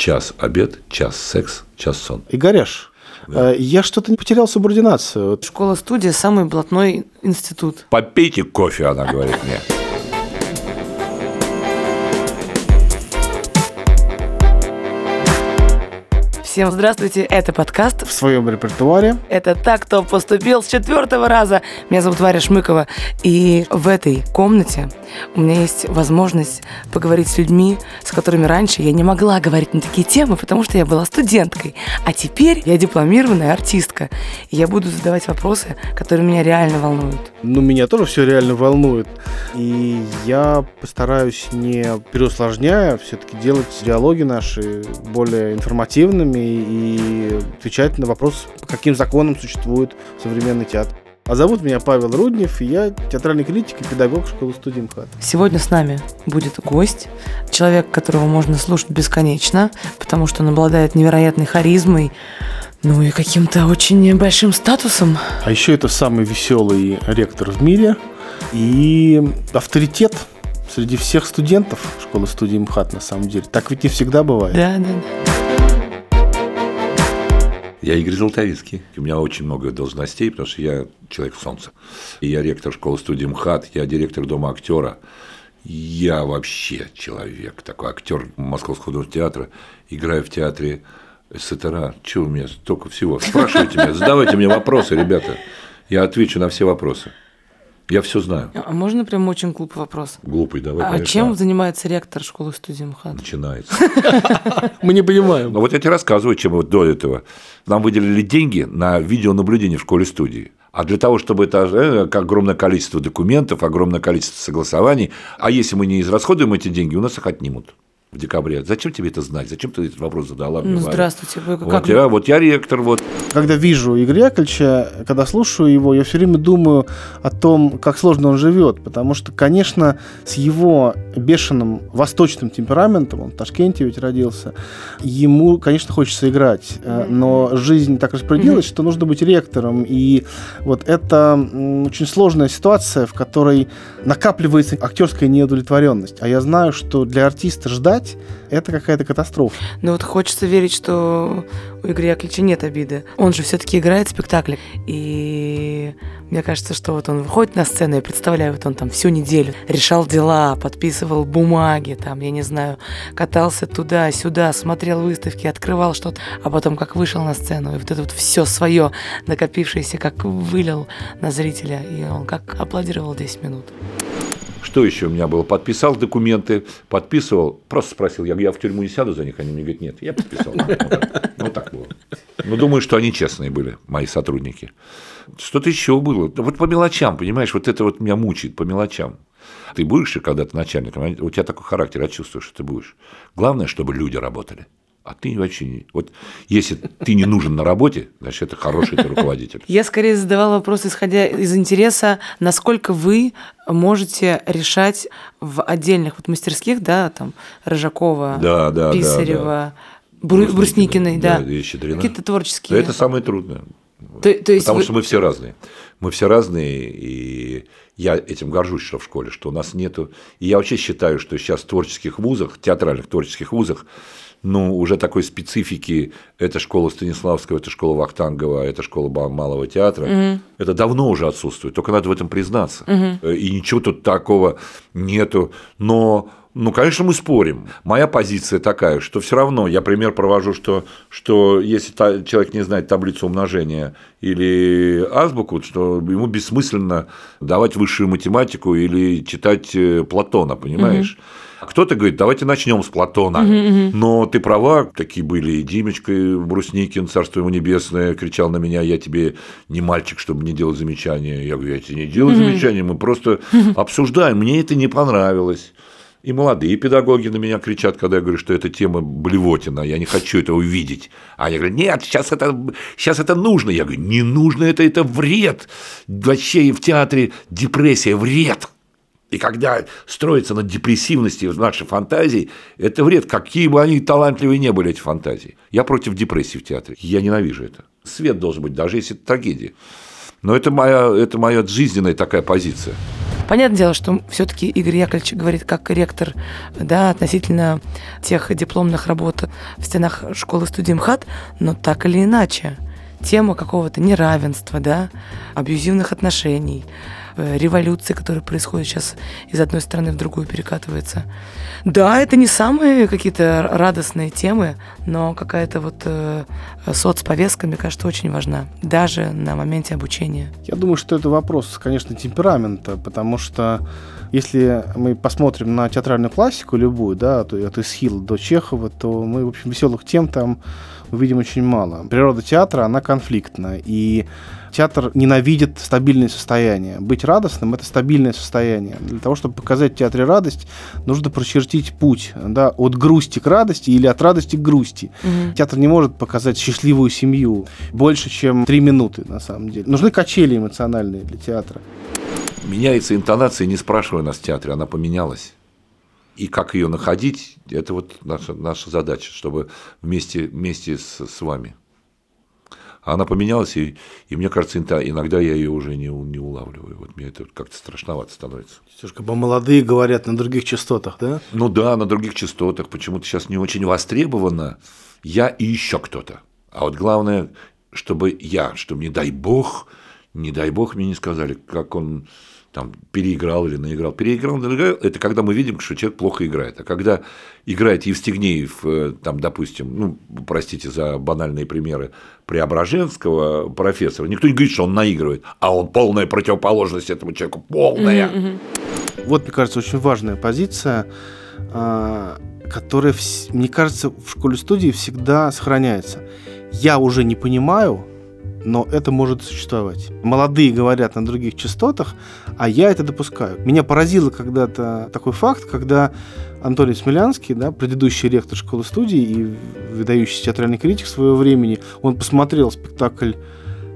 Час обед, час секс, час сон. Игоряш, э, я что-то не потерял субординацию. Школа-студия – самый блатной институт. Попейте кофе, она говорит мне. Всем здравствуйте, это подкаст. В своем репертуаре. Это «Так, кто поступил» с четвертого раза. Меня зовут Варя Шмыкова. И в этой комнате у меня есть возможность поговорить с людьми, с которыми раньше я не могла говорить на такие темы, потому что я была студенткой. А теперь я дипломированная артистка. И я буду задавать вопросы, которые меня реально волнуют. Ну, меня тоже все реально волнует. И я постараюсь, не переусложняя, все-таки делать диалоги наши более информативными и отвечать на вопрос, по каким законам существует современный театр. А зовут меня Павел Руднев, и я театральный критик и педагог школы студии МХАТ. Сегодня с нами будет гость, человек, которого можно слушать бесконечно, потому что он обладает невероятной харизмой, ну и каким-то очень большим статусом. А еще это самый веселый ректор в мире и авторитет среди всех студентов школы студии МХАТ на самом деле. Так ведь не всегда бывает. Да, да, да. Я Игорь Золотовицкий. У меня очень много должностей, потому что я человек солнца. Я ректор школы студии МХАТ, я директор дома актера. Я вообще человек, такой актер Московского художественного театра. Играю в театре СТРА. Чего у меня столько всего? Спрашивайте меня, задавайте мне вопросы, ребята. Я отвечу на все вопросы. Я все знаю. А можно прям очень глупый вопрос? Глупый, давай. А конечно. чем занимается ректор школы студии МХАТ? Начинается. Мы не понимаем. Ну вот я тебе рассказываю, чем вот до этого. Нам выделили деньги на видеонаблюдение в школе-студии. А для того, чтобы это э, огромное количество документов, огромное количество согласований, а если мы не израсходуем эти деньги, у нас их отнимут в декабре. Зачем тебе это знать? Зачем ты этот вопрос задала? мне, Ну, здравствуйте. Вы Вот как? я, вот я ректор, вот. Когда вижу Игоря Яковлевича, когда слушаю его, я все время думаю о том, как сложно он живет. Потому что, конечно, с его бешеным восточным темпераментом, он в Ташкенте ведь родился, ему, конечно, хочется играть. Э, Но жизнь так распорядилась, что нужно быть ректором. И вот это очень сложная ситуация, в которой накапливается актерская неудовлетворенность. А я знаю, что для артиста ждать это какая-то катастрофа. Ну вот хочется верить, что у Игоря Яковлевича нет обиды. Он же все-таки играет в спектакле. И мне кажется, что вот он выходит на сцену, я представляю, вот он там всю неделю решал дела, подписывал бумаги, там, я не знаю, катался туда-сюда, смотрел выставки, открывал что-то, а потом как вышел на сцену, и вот это вот все свое накопившееся, как вылил на зрителя, и он как аплодировал 10 минут. Что еще у меня было? Подписал документы, подписывал, просто спросил, я, я в тюрьму не сяду за них, они мне говорят, нет, я подписал. Ну, так, было. Ну, думаю, что они честные были, мои сотрудники. Что-то еще было. Вот по мелочам, понимаешь, вот это вот меня мучает, по мелочам. Ты будешь когда-то начальником, а у тебя такой характер, я чувствую, что ты будешь. Главное, чтобы люди работали. А ты вообще не... Вот если ты не нужен на работе, значит, это хороший ты руководитель. Я скорее задавала вопрос, исходя из интереса, насколько вы можете решать в отдельных вот мастерских, да, там, Рыжакова, Да, да, да, Писарева, Бру- Брусникиной, да, и Щедрина. какие-то творческие. Это самое трудное. То, то есть Потому вы- что мы все разные. Мы все разные, и я этим горжусь, что в школе, что у нас нету. И я вообще считаю, что сейчас в творческих вузах, театральных творческих вузах, ну, уже такой специфики, это школа Станиславского, это школа Вахтангова, это школа Малого театра, это давно уже отсутствует, только надо в этом признаться. Э, И ничего тут такого нету. Но ну, конечно, мы спорим. Моя позиция такая, что все равно я пример провожу, что, что если та- человек не знает таблицу умножения или азбуку, что ему бессмысленно давать высшую математику или читать э, Платона, понимаешь? А Кто-то говорит, давайте начнем с Платона. Но ты права, такие были и Димочка, и Брусникин, царство ему небесное, кричал на меня, я тебе не мальчик, чтобы не делать замечания. Я говорю, я тебе не делаю замечания, мы просто обсуждаем, мне это не понравилось. И молодые педагоги на меня кричат, когда я говорю, что эта тема блевотина, я не хочу это увидеть. А я говорю, нет, сейчас это, сейчас это нужно. Я говорю, не нужно это, это вред. Вообще в театре депрессия, вред. И когда строится на депрессивности нашей фантазии, это вред, какие бы они талантливые не были, эти фантазии. Я против депрессии в театре. Я ненавижу это. Свет должен быть, даже если это трагедия. Но это моя, это моя жизненная такая позиция. Понятное дело, что все-таки Игорь Яковлевич говорит как ректор да, относительно тех дипломных работ в стенах школы-студии МХАТ, но так или иначе тема какого-то неравенства, да, абьюзивных отношений, революции, которая происходит сейчас из одной страны в другую перекатывается. Да, это не самые какие-то радостные темы, но какая-то вот э, соцповестка, мне кажется, очень важна, даже на моменте обучения. Я думаю, что это вопрос, конечно, темперамента, потому что если мы посмотрим на театральную классику любую, да, от, от Исхила до Чехова, то мы, в общем, веселых тем там увидим очень мало. Природа театра, она конфликтна, и театр ненавидит стабильное состояние. Быть радостным – это стабильное состояние. Для того, чтобы показать в театре радость, нужно прочертить путь да, от грусти к радости или от радости к грусти. Угу. Театр не может показать счастливую семью больше, чем три минуты, на самом деле. Нужны качели эмоциональные для театра. Меняется интонация, не спрашивая нас в театре, она поменялась и как ее находить, это вот наша, наша задача, чтобы вместе, вместе с, с вами. Она поменялась, и, и мне кажется, иногда я ее уже не, не улавливаю. Вот мне это как-то страшновато становится. Слушай, как бы молодые говорят на других частотах, да? Ну да, на других частотах. Почему-то сейчас не очень востребовано я и еще кто-то. А вот главное, чтобы я, чтобы не дай бог, не дай бог мне не сказали, как он там переиграл или наиграл. Переиграл, наиграл – это когда мы видим, что человек плохо играет. А когда играет Евстигнеев, э, там, допустим, ну, простите за банальные примеры, Преображенского профессора, никто не говорит, что он наигрывает, а он полная противоположность этому человеку, полная. Mm-hmm. Вот, мне кажется, очень важная позиция, а, которая, мне кажется, в школе-студии всегда сохраняется. Я уже не понимаю, но это может существовать. Молодые говорят на других частотах, а я это допускаю. Меня поразило когда-то такой факт, когда Антоний Смелянский, да, предыдущий ректор школы-студии и выдающийся театральный критик своего времени, он посмотрел спектакль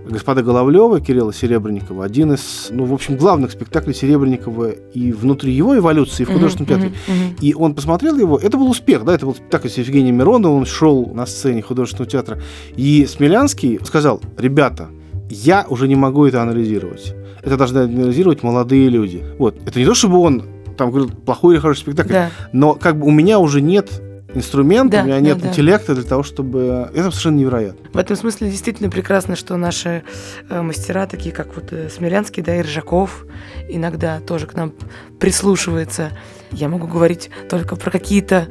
господа Головлева, Кирилла Серебренникова, один из, ну, в общем, главных спектаклей Серебренникова и внутри его эволюции, и в художественном театре. Uh-huh. И он посмотрел его, это был успех, да, это был спектакль с Евгением Мироновым, он шел на сцене художественного театра. И Смелянский сказал, ребята, я уже не могу это анализировать. Это должны анализировать молодые люди. Вот. Это не то, чтобы он там говорил, плохой или хороший спектакль, да. но как бы у меня уже нет инструмент, да, у меня нет да, интеллекта для того, чтобы... Это совершенно невероятно. В этом смысле действительно прекрасно, что наши э, мастера, такие как вот э, Смелянский, да, и Ржаков, иногда тоже к нам прислушивается. Я могу говорить только про какие-то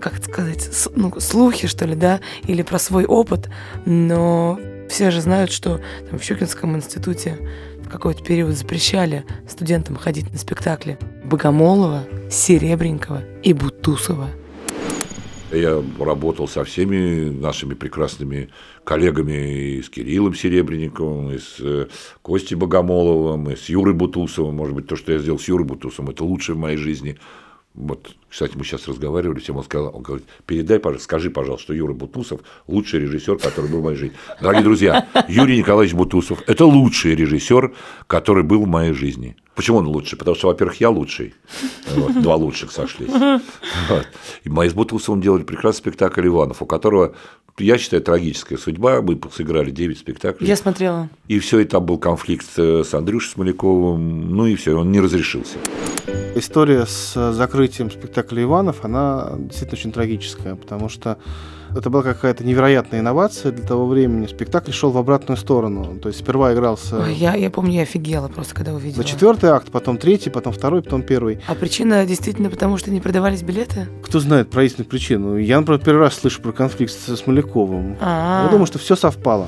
как сказать, ну, слухи, что ли, да, или про свой опыт, но все же знают, что там, в Щукинском институте в какой-то период запрещали студентам ходить на спектакли Богомолова, Серебренникова и Бутусова – я работал со всеми нашими прекрасными коллегами, и с Кириллом Серебренниковым, и с э, Костей Богомоловым, и с Юрой Бутусовым. Может быть, то, что я сделал с Юрой Бутусовым, это лучшее в моей жизни. Вот, кстати, мы сейчас разговаривали, всем он сказал, он говорит, передай, пожалуйста, скажи, пожалуйста, что Юра Бутусов лучший режиссер, который был в моей жизни. Дорогие друзья, Юрий Николаевич Бутусов – это лучший режиссер, который был в моей жизни. Почему он лучший? Потому что, во-первых, я лучший. Вот, два лучших сошлись. Вот. И мы с Бутусовым делали прекрасный спектакль Иванов, у которого, я считаю, трагическая судьба. Мы сыграли 9 спектаклей. Я смотрела. И все, и там был конфликт с Андрюшей Смоляковым. Ну и все, он не разрешился. История с закрытием спектакля Иванов, она действительно очень трагическая, потому что это была какая-то невероятная инновация для того времени. Спектакль шел в обратную сторону. То есть сперва игрался... Ой, я, я помню, я офигела просто, когда увидела. За четвертый акт, потом третий, потом второй, потом первый. А причина действительно потому, что не продавались билеты? Кто знает про истинную причину. Я, например, первый раз слышу про конфликт со Смоляковым. А-а-а. Я думаю, что все совпало.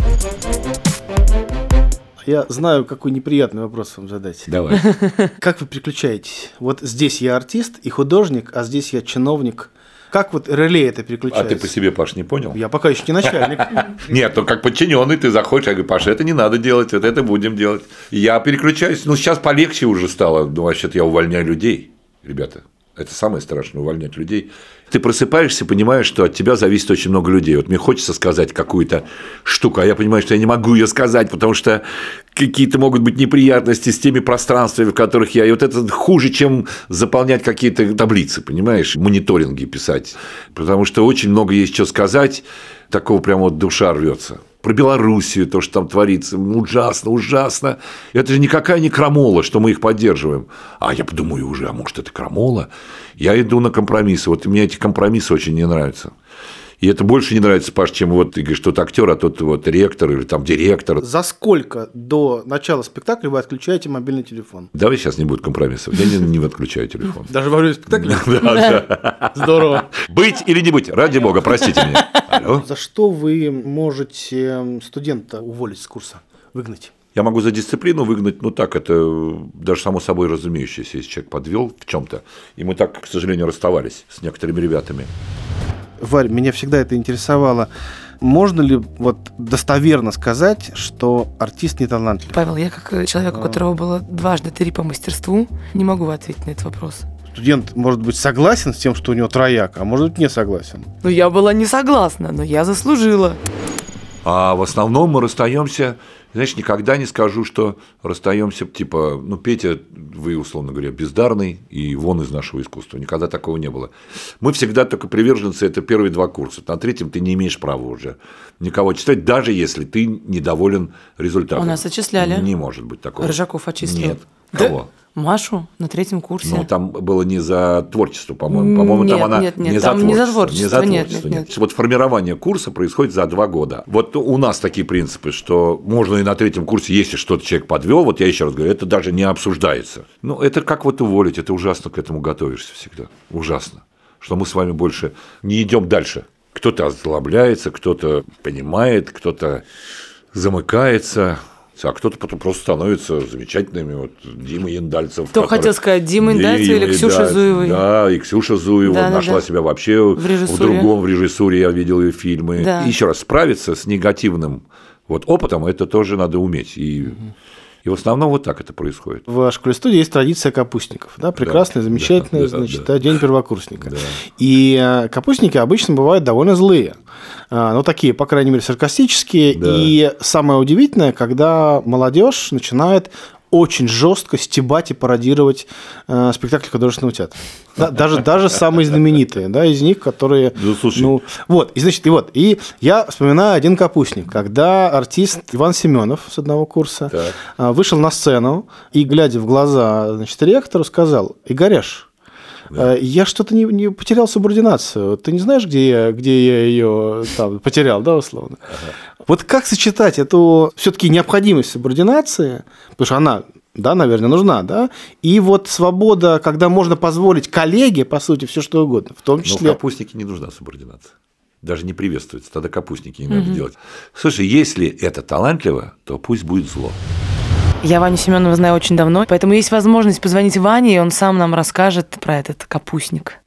Я знаю, какой неприятный вопрос вам задать. Давай. Как вы переключаетесь? Вот здесь я артист и художник, а здесь я чиновник – как вот реле это переключается? А ты по себе, Паш, не понял? Я пока еще не начальник. Нет, то как подчиненный ты заходишь, я говорю, Паша, это не надо делать, вот это будем делать. Я переключаюсь, ну сейчас полегче уже стало, ну вообще-то я увольняю людей, ребята. Это самое страшное, увольнять людей. Ты просыпаешься, понимаешь, что от тебя зависит очень много людей. Вот мне хочется сказать какую-то штуку, а я понимаю, что я не могу ее сказать, потому что какие-то могут быть неприятности с теми пространствами, в которых я... И вот это хуже, чем заполнять какие-то таблицы, понимаешь, мониторинги писать. Потому что очень много есть что сказать, такого прямо вот душа рвется. Про Белоруссию, то, что там творится, ужасно, ужасно. Это же никакая не крамола, что мы их поддерживаем. А я подумаю уже, а может, это крамола? Я иду на компромиссы. Вот мне эти компромиссы очень не нравятся. И это больше не нравится, Паш, чем вот ты говоришь, тот актер, а тот вот ректор или там директор. За сколько до начала спектакля вы отключаете мобильный телефон? Давай сейчас не будет компромиссов. Я не, не отключаю телефон. Даже во время спектакля? Да, Здорово. Быть или не быть, ради бога, простите меня. За что вы можете студента уволить с курса, выгнать? Я могу за дисциплину выгнать, ну так, это даже само собой разумеющееся, если человек подвел в чем-то. И мы так, к сожалению, расставались с некоторыми ребятами. Варь, меня всегда это интересовало. Можно ли вот достоверно сказать, что артист не талантлив? Павел, я как человек, у А. которого было дважды три по мастерству, не могу ответить на этот вопрос. Студент может быть согласен с тем, что у него трояк, а может быть не согласен. Ну, я была не согласна, но я заслужила. А в основном мы расстаемся, знаешь, никогда не скажу, что расстаемся, типа, ну, Петя, вы, условно говоря, бездарный и вон из нашего искусства. Никогда такого не было. Мы всегда только приверженцы, это первые два курса. На третьем ты не имеешь права уже никого читать, даже если ты недоволен результатом. У нас отчисляли. Не может быть такого. Рыжаков отчислил. Нет. Да? Кого? Машу на третьем курсе. Ну, там было не за творчество, по-моему. По-моему, там она нет, нет, не, там за не за творчество, не за творчество, нет, нет, нет. Вот формирование курса происходит за два года. Вот у нас такие принципы, что можно и на третьем курсе, если что-то человек подвел, вот я еще раз говорю, это даже не обсуждается. Ну, это как вот уволить, это ужасно к этому готовишься всегда. Ужасно. Что мы с вами больше не идем дальше. Кто-то озлобляется, кто-то понимает, кто-то замыкается, а кто-то потом просто становится замечательными. Вот Дима Яндальцев. Кто который- хотел сказать, Дима Яндальцев или Ксюша да, Зуевой? Да, и Ксюша Зуева Да, нашла да. себя вообще в, режиссуре. другом, в режиссуре я видел ее фильмы. Да. И еще раз, справиться с негативным вот опытом, это тоже надо уметь. И, и в основном вот так это происходит. В школе студии есть традиция капустников, да, прекрасная, да, замечательная, да, значит, да. да, день первокурсника. Да. И э, капустники обычно бывают довольно злые, ну такие, по крайней мере, саркастические. Да. И самое удивительное, когда молодежь начинает очень жестко стебать и пародировать э, спектакли художественного театра. Да, даже, даже самые знаменитые, да, из них, которые... Ну, слушай. ну, вот, и значит, и вот, и я вспоминаю один капустник, когда артист Иван Семенов с одного курса Так. а, вышел на сцену и, глядя в глаза значит, ректору, сказал, Игоряш, э, я что-то не, не потерял субординацию. Ты не знаешь, где я, где я ее там, потерял, да, условно? Вот как сочетать эту все-таки необходимость субординации, потому что она да, наверное, нужна, да, и вот свобода, когда можно позволить коллеге, по сути, все что угодно, в том Но в числе... капустнике не нужна субординация. Даже не приветствуется. Тогда капустники не надо делать. Слушай, если это талантливо, то пусть будет зло. Я Ваню Семенова знаю очень давно, поэтому есть возможность позвонить Ване, и он сам нам расскажет про этот капустник.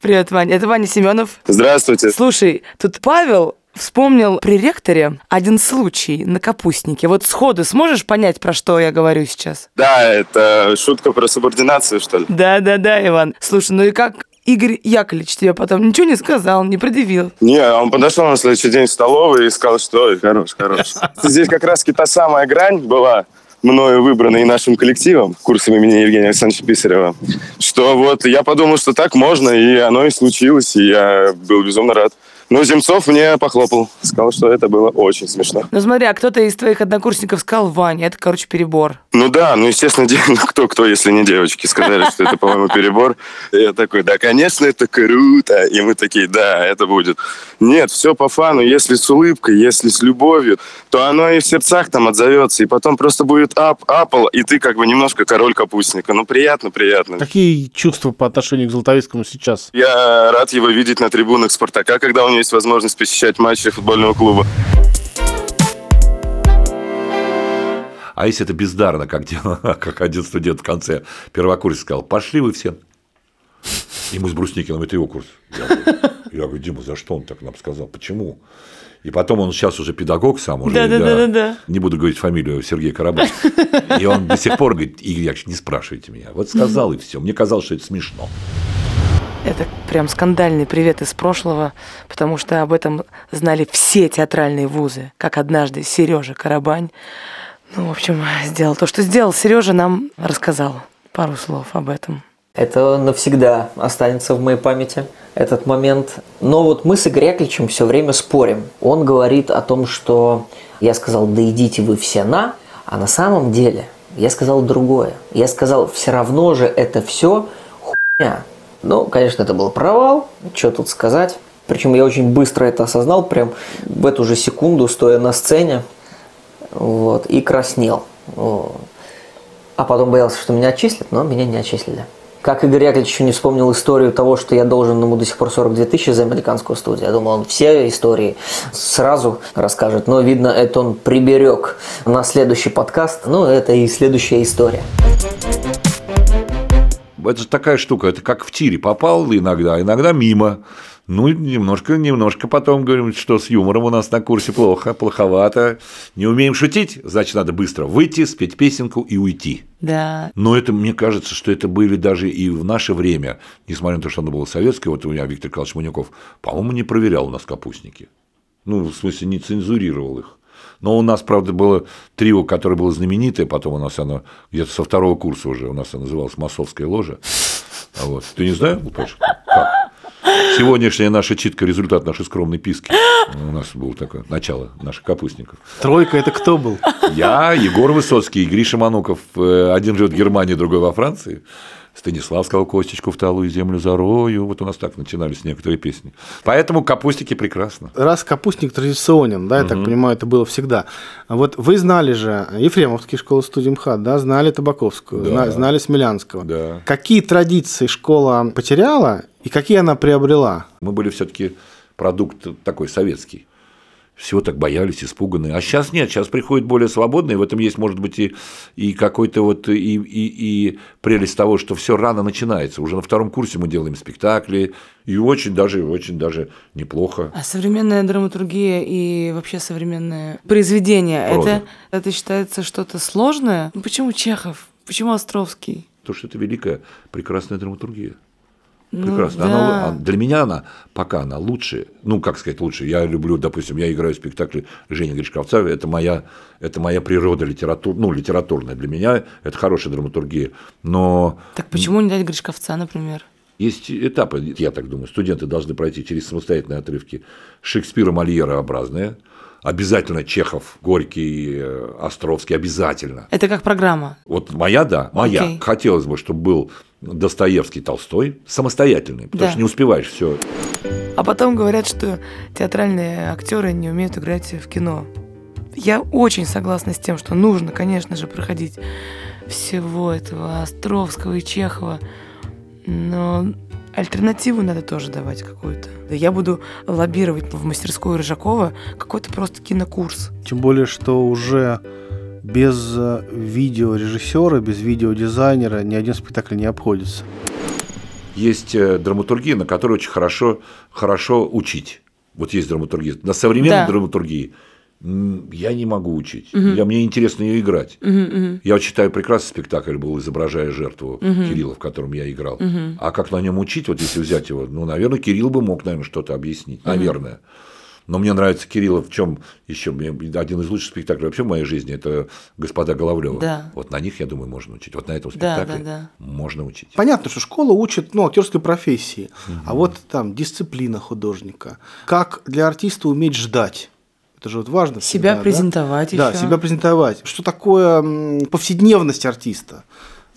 Привет, Ваня. Это Ваня Семенов. Здравствуйте. Слушай, тут Павел вспомнил при ректоре один случай на капустнике. Вот сходу сможешь понять, про что я говорю сейчас? Да, это шутка про субординацию, что ли? Да-да-да, Иван. Слушай, ну и как Игорь Яковлевич тебе потом ничего не сказал, не предъявил? Не, он подошел на следующий день в столовую и сказал, что ой, хорош, хорош. Здесь как раз та самая грань была мною выбрана и нашим коллективом, курсом имени Евгения Александровича Писарева, что вот я подумал, что так можно, и оно и случилось, и я был безумно рад. Но Земцов мне похлопал, сказал, что это было очень смешно. Ну смотри, а кто-то из твоих однокурсников сказал, Ваня, это, короче, перебор. Ну да, ну естественно, де- ну, кто-кто, если не девочки, сказали, что это, по-моему, перебор. И я такой, да, конечно, это круто. И мы такие, да, это будет. Нет, все по фану. Если с улыбкой, если с любовью, то оно и в сердцах там отзовется. И потом просто будет ап, апл, и ты как бы немножко король капустника. Ну, приятно, приятно. Какие чувства по отношению к Золотовицкому сейчас? Я рад его видеть на трибунах «Спартака», когда у него есть возможность посещать матчи футбольного клуба. А если это бездарно, как, делал- как один студент в конце первокурса сказал, пошли вы все. И мы с Брусникиным, это его курс. Я говорю, я говорю, Дима, за что он так нам сказал? Почему? И потом он сейчас уже педагог сам уже. Да-да-да-да-да. Не буду говорить фамилию Сергей Карабаш. И он до сих пор говорит, Игорь Яковлевич, не спрашивайте меня. Вот сказал и все. Мне казалось, что это смешно. Это прям скандальный привет из прошлого, потому что об этом знали все театральные вузы, как однажды Сережа Карабань. Ну, в общем, сделал то, что сделал. Сережа нам рассказал пару слов об этом. Это навсегда останется в моей памяти, этот момент. Но вот мы с Игорем Яковлевичем все время спорим. Он говорит о том, что я сказал, да идите вы все на, а на самом деле я сказал другое. Я сказал, все равно же это все хуйня. Ну, конечно, это был провал, что тут сказать. Причем я очень быстро это осознал, прям в эту же секунду, стоя на сцене, вот, и краснел. А потом боялся, что меня отчислят, но меня не отчислили. Как Игорь Яковлевич еще не вспомнил историю того, что я должен ему до сих пор 42 тысячи за американскую студию. Я думал, он все истории сразу расскажет, но, видно, это он приберег на следующий подкаст. Ну, это и следующая история. Это же такая штука, это как в тире попал иногда, а иногда мимо. Ну, немножко, немножко потом говорим, что с юмором у нас на курсе плохо, плоховато. Не умеем шутить, значит, надо быстро выйти, спеть песенку и уйти. Да. Но это, мне кажется, что это были даже и в наше время, несмотря на то, что оно было советское, вот у меня Виктор Карлович Манюков, по-моему, не проверял у нас капустники. Ну, в смысле, не цензурировал их. Но у нас, правда, было трио, которое было знаменитое, потом у нас оно где-то со второго курса уже у нас оно называлось «Массовская ложа». Вот. Ты не знаешь? Как? Сегодняшняя наша читка – результат нашей скромной писки. У нас было такое начало наших капустников. Тройка это кто был? Я, Егор Высоцкий Гриша Мануков. Э, Один живет в Германии, другой во Франции. Станислав сказал Костечку в талую землю зарою. Вот у нас так начинались некоторые песни. Поэтому капустики прекрасно. Раз капустник традиционен, да, я так понимаю, это было всегда. Вот вы знали же Ефремовский школу студии МХАТ, да, знали Табаковскую, Да. зна- знали Смелянского. Да. Какие традиции школа потеряла и какие она приобрела? Мы были все-таки продукт такой советский. Всего так боялись, испуганные. А сейчас нет, сейчас приходит более свободно, и в этом есть, может быть, и, и какой-то вот и, и, и прелесть того, что все рано начинается. Уже на втором курсе мы делаем спектакли, и очень даже, очень даже неплохо. А современная драматургия и вообще современное произведение, это, это считается что-то сложное? Ну, почему Чехов? Почему Островский? То, что это великая, прекрасная драматургия. Ну, Прекрасно. да. Она, для меня она пока она лучше. Ну, как сказать, лучше. Я люблю, допустим, я играю в спектакле Жени Гришковца. Это моя, это моя природа литератур, ну, литературная. Для меня это хорошая драматургия. Но Так почему не дать Гришковца, например? есть этапы, я так думаю, студенты должны пройти через самостоятельные отрывки Шекспира, Мольера образные. Обязательно Чехов, Горький, э, Островский, обязательно. Это как программа. Вот моя, да, моя. Окей. Хотелось бы, чтобы был Достоевский, Толстой, самостоятельный, потому Да. что не успеваешь все. А потом говорят, что театральные актеры не умеют играть в кино. Я очень согласна с тем, что нужно, конечно же, проходить всего этого Островского и Чехова, но альтернативу надо тоже давать какую-то. Да Я буду лоббировать в мастерскую Рыжакова какой-то просто кинокурс. Тем более, что уже без э, видеорежиссера, без видеодизайнера ни один спектакль не обходится. Есть э, драматургия, на которой очень хорошо, хорошо учить. Вот есть драматургия. На современной Да. драматургии я не могу учить. Я, мне интересно ее играть. Я вот читаю прекрасный спектакль был, изображая жертву Кирилла, в котором я играл. А как на нем учить, вот если взять его, ну, наверное, Кирилл бы мог, наверное, что-то объяснить. Наверное. Но мне нравится Кирилла в чем еще один из лучших спектаклей вообще в моей жизни это господа Головлева. Да. Вот на них, я думаю, можно учить. Вот на этом Да, спектакле да, можно учить. Понятно, что школа учит ну, актерской профессии, а вот там дисциплина художника. Как для артиста уметь ждать? Это же вот важно. Себя всегда, да? презентовать Да, ещё. себя презентовать. Что такое повседневность артиста?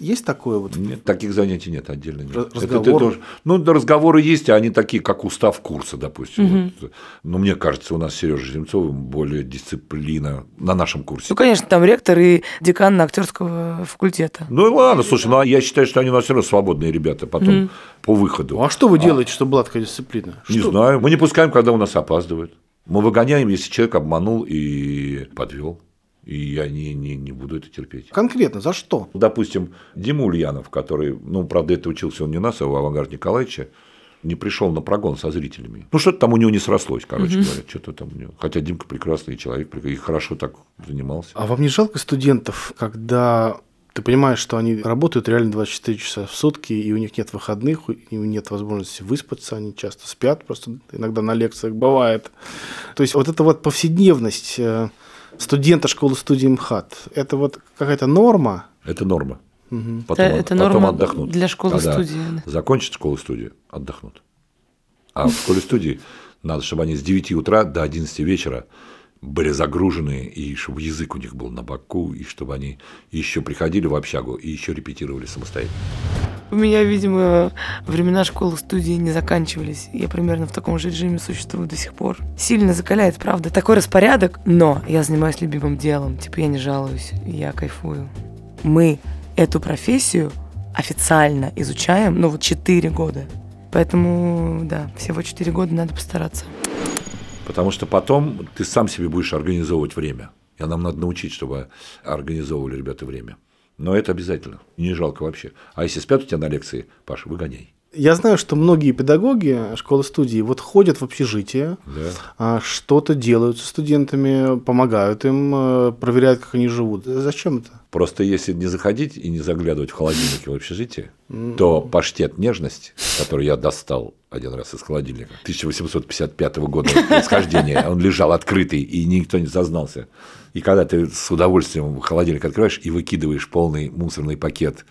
Есть такое вот? Нет, таких занятий нет отдельно. Нет. Р- Это разговор? ты тоже- ну, разговоры есть, а они такие, как устав курса, допустим. Вот. Но мне кажется, у нас с Сережей Земцовым более дисциплина на нашем курсе. Ну, конечно, там ректор и декан актерского факультета. Ну и ладно, слушай, ну а я считаю, что они у нас все равно свободные ребята потом по выходу. А что вы делаете, чтобы была такая дисциплина? Не Что? знаю. Мы не пускаем, когда у нас опаздывают. Мы выгоняем, если человек обманул и подвел. И я не, не, не буду это терпеть. Конкретно, за что? Допустим, Дима Ульянов, который, ну, правда, это учился он не у нас, а у Авангарда Николаевича, не пришел на прогон со зрителями. Ну, что-то там у него не срослось, короче говоря. Что-то там у него. Хотя Димка прекрасный человек, и хорошо так занимался. А вам не жалко студентов, когда ты понимаешь, что они работают реально 24 часа в сутки, и у них нет выходных, и у них нет возможности выспаться, они часто спят, просто иногда на лекциях бывает. То есть вот эта вот повседневность э, студента школы студии МХАТ, это вот какая-то норма, Это норма. Потом, это, это потом норма отдохнут. для школы Когда студии. закончат школу-студию, отдохнут. А в школе-студии надо, чтобы они с 9 утра до 11 вечера были загружены, и чтобы язык у них был на боку, и чтобы они еще приходили в общагу и еще репетировали самостоятельно. У меня, видимо, времена школы студии не заканчивались. Я примерно в таком же режиме существую до сих пор. Сильно закаляет, правда. Такой распорядок, но я занимаюсь любимым делом. Типа я не жалуюсь, я кайфую. Мы эту профессию официально изучаем, ну вот 4 года. Поэтому, да, всего 4 года надо постараться. Потому что потом ты сам себе будешь организовывать время. И нам надо научить, чтобы организовывали ребята время. Но это обязательно. Не жалко вообще. А если спят у тебя на лекции, Паша, выгоняй. Я знаю, что многие педагоги школы-студии вот ходят в общежитие, Да. а, что-то делают со студентами, помогают им, э, проверяют, как они живут. Зачем это? Просто если не заходить и не заглядывать в холодильники в общежитие, то паштет нежность, который я достал один раз из холодильника, 1855 года происхождения, он лежал открытый, и никто не зазнался. И когда ты с удовольствием холодильник открываешь и выкидываешь полный мусорный пакет,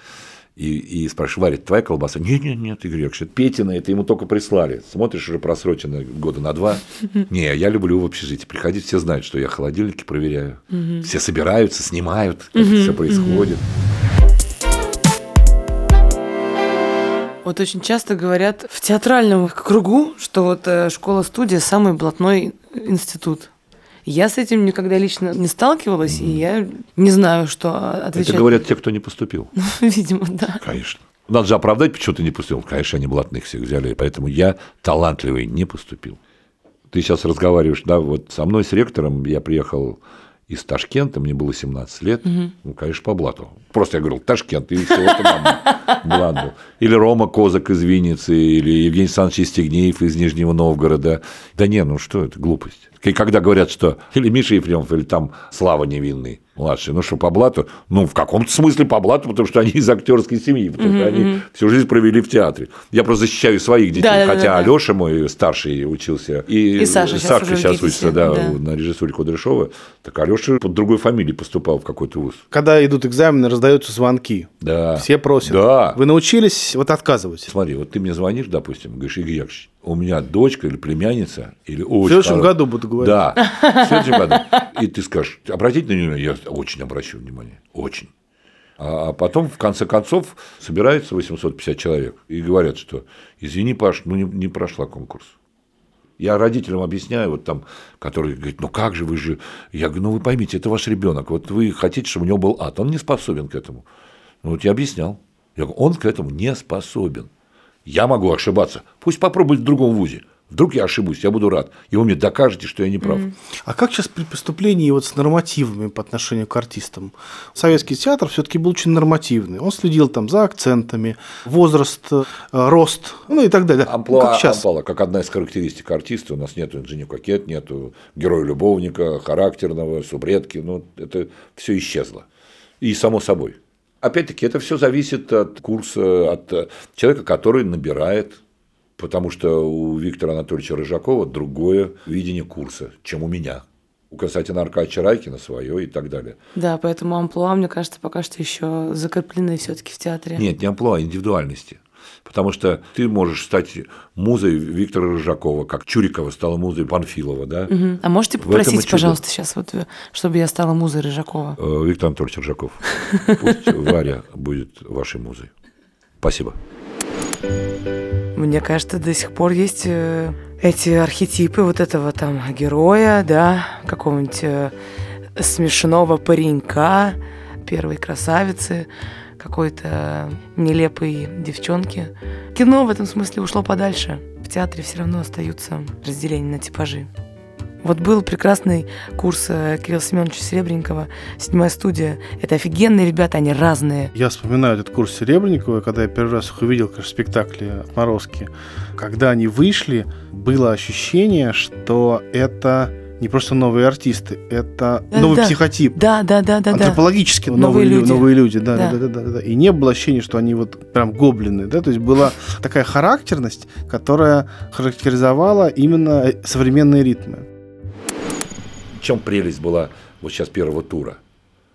и, и спрашиваешь, Варя, твоя колбаса? Нет, нет, нет, Игорь Яковлевич, это Петина, это ему только прислали. Смотришь, уже просрочено года на два. Не, я люблю в общежитии приходить, все знают, что я холодильники проверяю. Все собираются, снимают, как это все происходит. Вот очень часто говорят в театральном кругу, что вот э, школа-студия самый блатной институт. Я с этим никогда лично не сталкивалась, и я не знаю, что отвечать. Это говорят те, кто не поступил. Видимо, да. Конечно. Надо же оправдать, почему ты не поступил. Конечно, они блатных всех взяли, поэтому я талантливый не поступил. Ты сейчас разговариваешь, да, вот со мной, с ректором, я приехал из Ташкента, мне было 17 лет, ну, конечно, по блату. Просто я говорил, Ташкент, и все, это блат был. Или Рома Козак из Винницы, или Евгений Александрович Стегнеев из Нижнего Новгорода. Да не, ну что это, глупость. И когда говорят, что или Миша Ефремов, или там Слава Невинный, младший, ну что, по блату? Ну, в каком-то смысле по блату, потому что они из актерской семьи, потому что они всю жизнь провели в театре. Я просто защищаю своих детей, Да-да-да-да. хотя Алеша мой старший учился, и, И Саша в сейчас ГИТИСе, учится, да, да. на режиссуре Кудряшова. Так Алеша под другой фамилией поступал в какой-то вуз. Когда идут экзамены, раздаются звонки. Да. Все просят. Да. Вы научились вот отказывать? Смотри, вот ты мне звонишь, допустим, говоришь, Игорь Яковлевич, у меня дочка или племянница, или очень В следующем хоро- году буду говорить. Да, в следующем году. И ты скажешь, обратите на нее, я очень обращу внимание, очень. А потом, в конце концов, собирается 850 человек и говорят, что извини, Паш, ну не, не прошла конкурс. Я родителям объясняю, вот там, которые говорят, ну как же вы же... Я говорю, ну вы поймите, это ваш ребенок, вот вы хотите, чтобы у него был ад, он не способен к этому. Ну вот я объяснял. Я говорю, он к этому не способен. Я могу ошибаться. Пусть попробует в другом вузе. Вдруг я ошибусь, я буду рад. И вы мне докажете, что я не прав. А как сейчас при поступлении вот с нормативами по отношению к артистам? Советский театр все-таки был очень нормативный. Он следил там за акцентами, возраст, э, рост, ну и так далее. Амплуа, как сейчас? амплуа, как одна из характеристик артиста, у нас нет инженер-кокет, нету героя-любовника, характерного, субредки, ну, это все исчезло. И само собой. Опять-таки, это все зависит от курса, от э, человека, который набирает, потому что у Виктора Анатольевича Рыжакова другое видение курса, чем у меня. У Константина Аркадьевича Райкина свое и так далее. Да, поэтому амплуа, мне кажется, пока что еще закреплены все-таки в театре. Нет, не амплуа, а индивидуальности. Потому что ты можешь стать музой Виктора Рыжакова, как Чурикова стала музой Панфилова, да? Мгм. А можете попросить, пожалуйста, сейчас, вот, э, чтобы я стала музой Рыжакова? Э, Виктор Анатольевич Рыжаков. Пусть Варя будет вашей музой. Спасибо. Мне кажется, до сих пор есть э, эти архетипы вот этого там героя, да, какого-нибудь смешного паренька, первой красавицы, какой-то нелепой девчонки. Кино в этом смысле ушло подальше. В театре все равно остаются разделения на типажи. Вот был прекрасный курс э, Кирилла Семеновича Серебренникова, седьмая студия. Это офигенные ребята, они разные. Я вспоминаю этот курс Серебренникова, когда я первый раз их увидел, конечно, в спектакле «Отморозки». Когда они вышли, было ощущение, что это не просто новые артисты, это Да, новый да. психотип. Да, да, да, да, да. Антропологически Новые новые, лю- люди. новые люди, да, Да. да. Да, да, да, да. И не было ощущения, что они вот прям гоблины, да, то есть была такая характерность, которая характеризовала именно э, современные ритмы. В чем прелесть была вот сейчас первого тура?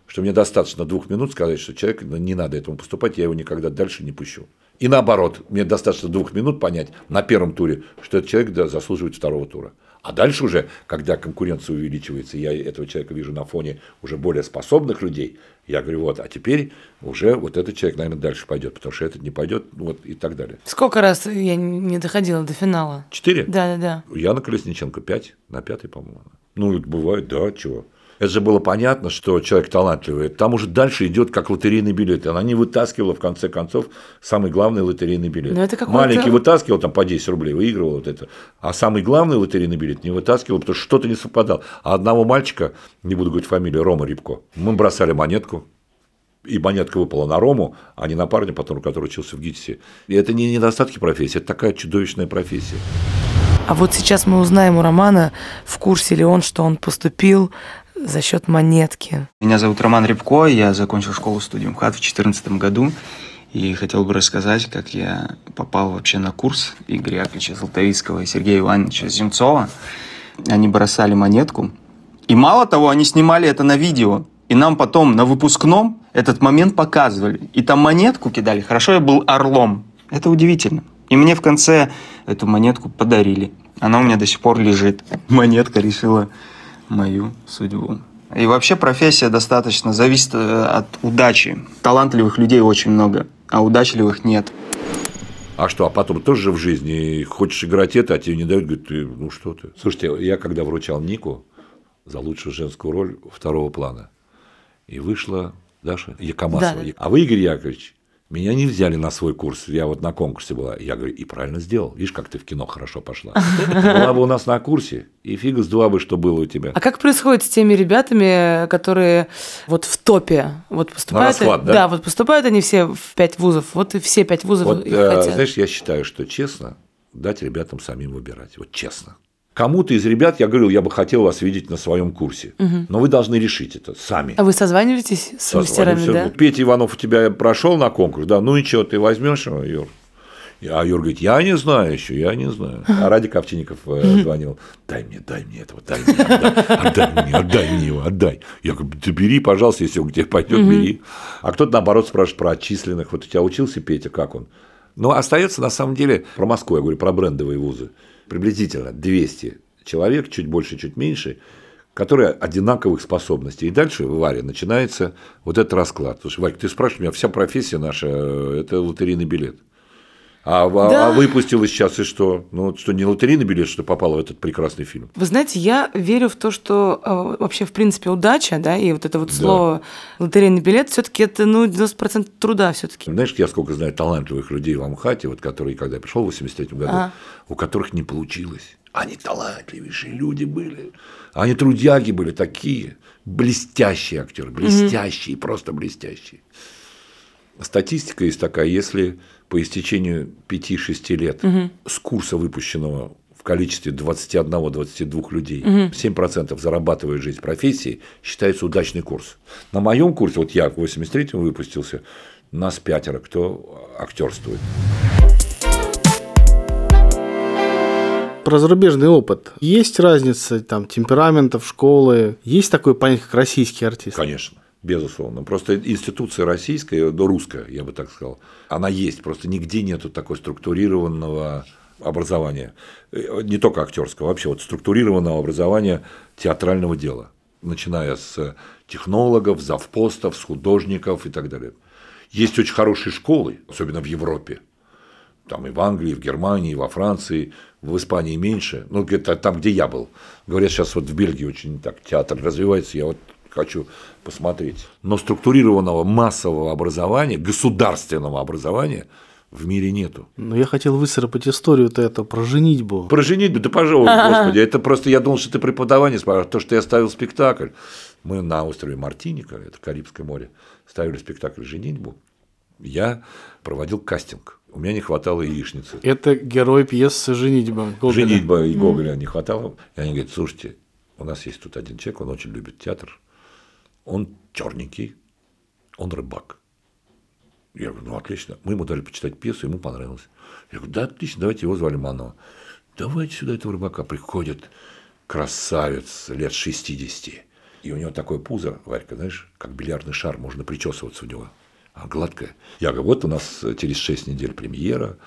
Что что мне достаточно двух минут сказать, что человек ну, не надо этому поступать, я его никогда дальше не пущу. И наоборот, мне достаточно двух минут понять на первом туре, что этот человек да, заслуживает второго тура. А дальше уже, когда конкуренция увеличивается, я этого человека вижу на фоне уже более способных людей, я говорю, вот, а теперь уже вот этот человек, наверное, дальше пойдет, потому что этот не пойдет, вот и так далее. Сколько раз я не доходила до финала? Четыре? Да, да, да. Яна Колесниченко пять, на пятый, по-моему. Ну, бывает, да, чего. Это же было понятно, что человек талантливый. Там уже дальше идет как лотерейный билет. Она не вытаскивала, в конце концов, самый главный лотерейный билет. Но это Маленький вытаскивал там по 10 рублей, выигрывал вот это. А самый главный лотерейный билет не вытаскивал, потому что что-то не совпадало. А одного мальчика, не буду говорить фамилию, Рома Рябко, мы бросали монетку, и монетка выпала на Рому, а не на парня, потом, который учился в ГИТИСе. И это не недостатки профессии, это такая чудовищная профессия. А вот сейчас мы узнаем у Романа, в курсе ли он, что он поступил за счет монетки. Меня зовут Роман Рябко, я закончил школу-студию МХАТ в 2014 году. И хотел бы рассказать, как я попал вообще на курс Игоря Яковлевича Золотовицкого и Сергея Ивановича Земцова. Они бросали монетку. И мало того, они снимали это на видео. И нам потом на выпускном этот момент показывали. И там монетку кидали. Хорошо, я был орлом. Это удивительно. И мне в конце эту монетку подарили. Она у меня до сих пор лежит. Монетка решила мою судьбу. И вообще профессия достаточно зависит э, от удачи. Талантливых людей очень много, а удачливых нет. А что, а потом тоже в жизни хочешь играть это, а тебе не дают, говорят, ты, ну что ты. Слушайте, я когда вручал Нику за лучшую женскую роль второго плана, и вышла Даша Якомасова. Да, да. А вы, Игорь Яковлевич, меня не взяли на свой курс, я вот на конкурсе была. Я говорю, и правильно сделал. Видишь, как ты в кино хорошо пошла. Была бы у нас на курсе, и фига с два бы, что было у тебя. А как происходит с теми ребятами, которые вот в топе вот поступают? На расклад, да? Да, вот поступают они все в пять вузов, вот и все пять вузов вот, их э, хотят. Знаешь, я считаю, что честно дать ребятам самим выбирать. Вот честно. Кому-то из ребят я говорил, я бы хотел вас видеть на своем курсе. Угу. Но вы должны решить это сами. А вы созваниваетесь с мастерами, да? Петя Иванов у тебя прошел на конкурс, да? Ну и что, ты возьмешь его, Юр? А Юр говорит, я не знаю еще, я не знаю. А Ради Ковчинников э, звонил, дай мне, дай мне этого, дай мне, отдай, отдай мне, отдай мне его, отдай. Я говорю, ты бери, пожалуйста, если он к тебе пойдет, бери. А кто-то, наоборот, спрашивает про отчисленных. Вот у тебя учился Петя, как он? Но остается на самом деле про Москву, я говорю, про брендовые вузы приблизительно 200 человек, чуть больше, чуть меньше, которые одинаковых способностей. И дальше в Варе начинается вот этот расклад. Слушай, Варь, ты спрашиваешь меня, вся профессия наша – это лотерейный билет. А, а, да. а выпустилась сейчас и что? Ну, что не лотерейный билет, что попало в этот прекрасный фильм. Вы знаете, я верю в то, что э, вообще, в принципе, удача, да, и вот это вот да. слово лотерейный билет, все-таки это, ну, 90% труда все-таки. Знаешь, я сколько знаю талантливых людей в Амхате, вот, которые, когда я пришел в 83 году, а. у которых не получилось. Они талантливейшие люди были. Они трудяги были такие. Блестящие актеры, блестящие, mm просто блестящие. Статистика есть такая, если по истечению 5-6 лет угу. с курса, выпущенного в количестве 21-22 людей, угу. 7% зарабатывает жизнь профессии, считается удачный курс. На моем курсе, вот я в 83-м выпустился, нас пятеро, кто актерствует. про зарубежный опыт. Есть разница там темпераментов, школы? Есть такое понятие, как российский артист? Конечно. Безусловно. Просто институция российская, да, русская, я бы так сказал, она есть. Просто нигде нету такой структурированного образования. Не только актерского, вообще вот структурированного образования театрального дела. Начиная с технологов, завпостов, с художников и так далее. Есть очень хорошие школы, особенно в Европе. Там и в Англии, и в Германии, и во Франции, в Испании меньше. Ну, это там, где я был. Говорят, сейчас вот в Бельгии очень так театр развивается. Я вот хочу посмотреть. Но структурированного массового образования, государственного образования в мире нету. Но я хотел выцарапать историю-то эту про женитьбу. Про женитьбу? Да пожалуйста, господи. Это просто я думал, что ты преподавание спрашиваешь. То, что я ставил спектакль. Мы на острове Мартиника, это Карибское море, ставили спектакль «Женитьбу». Я проводил кастинг. У меня не хватало яичницы. Это герой пьесы «Женитьба». Гоголя. «Женитьба» и Гоголя не хватало. И они говорят, слушайте, у нас есть тут один человек, он очень любит театр, он черненький, он рыбак. Я говорю, ну отлично. Мы ему дали почитать пьесу, ему понравилось. Я говорю, да, отлично, давайте его звали Мано. Давайте сюда этого рыбака. Приходит красавец лет 60. И у него такое пузо, Варька, знаешь, как бильярдный шар, можно причесываться у него. А гладкое. Я говорю, вот у нас через 6 недель премьера,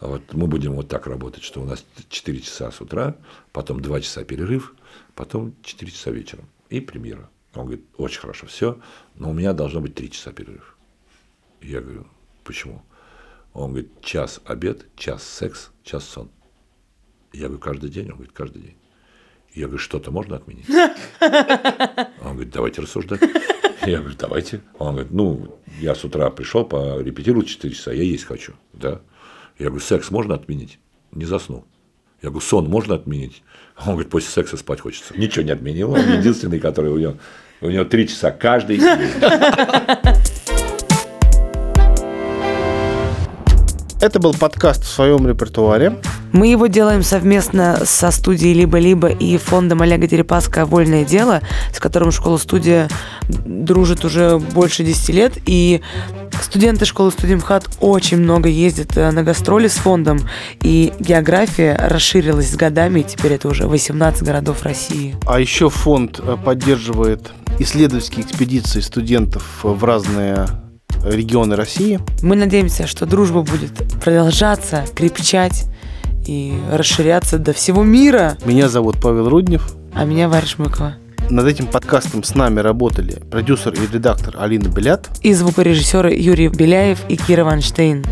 вот мы будем вот так работать, что у нас 4 часа с утра, потом 2 часа перерыв, потом 4 часа вечером и премьера. Он говорит, очень хорошо, все, но у меня должно быть 3 часа перерыв. Я говорю, почему? Он говорит, час обед, час секс, час сон. Я говорю, каждый день? Он говорит, каждый день. Я говорю, что-то можно отменить? Он говорит, давайте рассуждать. Я говорю, давайте. Он говорит, ну, я с утра пришел, порепетировать 4 часа, я есть хочу. Да. Я говорю, секс можно отменить? Не засну. Я говорю, сон можно отменить? Он говорит, после секса спать хочется. Ничего не отменил. Он единственный, который у него, у него три часа каждый день. Это был подкаст в своем репертуаре. Мы его делаем совместно со студией «Либо-либо» и фондом Олега Дерипаска «Вольное дело», с которым школа-студия дружит уже больше 10 лет. И студенты школы «Студимхат» очень много ездят э, на гастроли с фондом. И география расширилась с годами, и теперь это уже 18 городов России. А еще фонд э, поддерживает исследовательские экспедиции студентов в разные регионы России. Мы надеемся, что дружба будет продолжаться, крепчать и расширяться до всего мира. Меня зовут Павел Руднев. А меня Варя Шмыкова. Над этим подкастом с нами работали продюсер и редактор Алина Белят и звукорежиссеры Юрий Беляев и Кира Ванштейн.